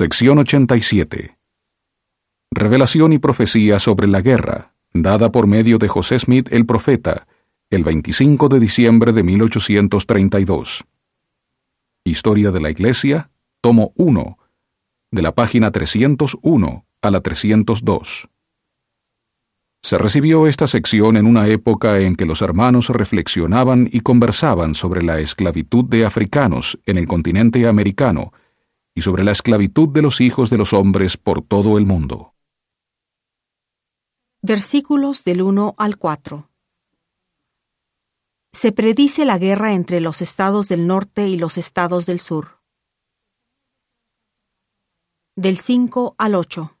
Sección 87. Revelación y profecía sobre la guerra, dada por medio de José Smith el profeta, el 25 de diciembre de 1832. Historia de la Iglesia, tomo 1, de la página 301 a la 302. Se recibió esta sección en una época en que los hermanos reflexionaban y conversaban sobre la esclavitud de africanos en el continente americano y sobre la esclavitud de los hijos de los hombres por todo el mundo. Versículos del 1 al 4. Se predice la guerra entre los estados del norte y los estados del sur. Del 5 al 8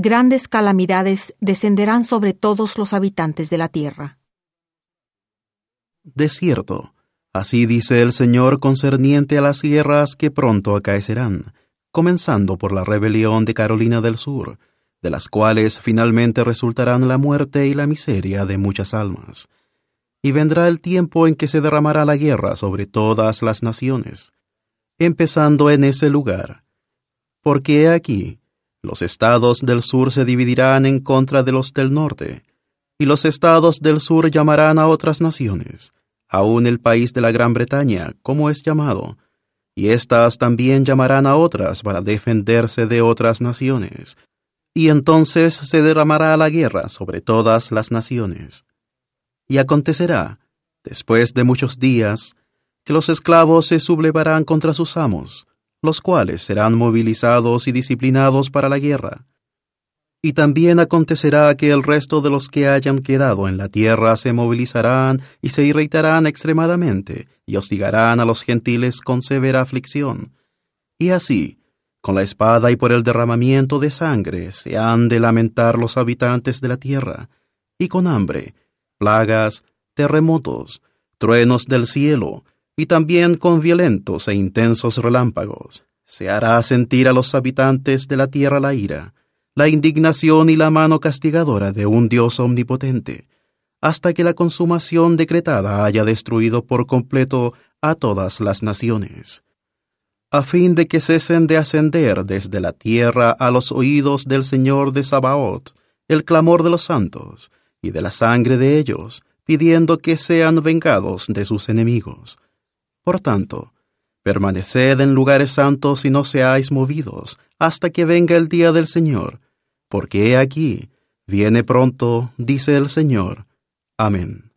grandes calamidades descenderán sobre todos los habitantes de la tierra. De cierto, así dice el Señor concerniente a las guerras que pronto acaecerán, comenzando por la rebelión de Carolina del Sur, de las cuales finalmente resultarán la muerte y la miseria de muchas almas. Y vendrá el tiempo en que se derramará la guerra sobre todas las naciones, empezando en ese lugar. Porque he aquí, los estados del sur se dividirán en contra de los del norte, y los estados del sur llamarán a otras naciones, aun el país de la Gran Bretaña, como es llamado, y éstas también llamarán a otras para defenderse de otras naciones, y entonces se derramará la guerra sobre todas las naciones. Y acontecerá, después de muchos días, que los esclavos se sublevarán contra sus amos, los cuales serán movilizados y disciplinados para la guerra. Y también acontecerá que el resto de los que hayan quedado en la tierra se movilizarán y se irritarán extremadamente y hostigarán a los gentiles con severa aflicción. Y así, con la espada y por el derramamiento de sangre se han de lamentar los habitantes de la tierra, y con hambre, plagas, terremotos, truenos del cielo, y también con violentos e intensos relámpagos. Se hará sentir a los habitantes de la tierra la ira, la indignación y la mano castigadora de un Dios omnipotente, hasta que la consumación decretada haya destruido por completo a todas las naciones, a fin de que cesen de ascender desde la tierra a los oídos del Señor de Sabaoth el clamor de los santos y de la sangre de ellos, pidiendo que sean vengados de sus enemigos. Por tanto, permaneced en lugares santos y no seáis movidos hasta que venga el día del Señor, porque he aquí, viene pronto, dice el Señor. Amén.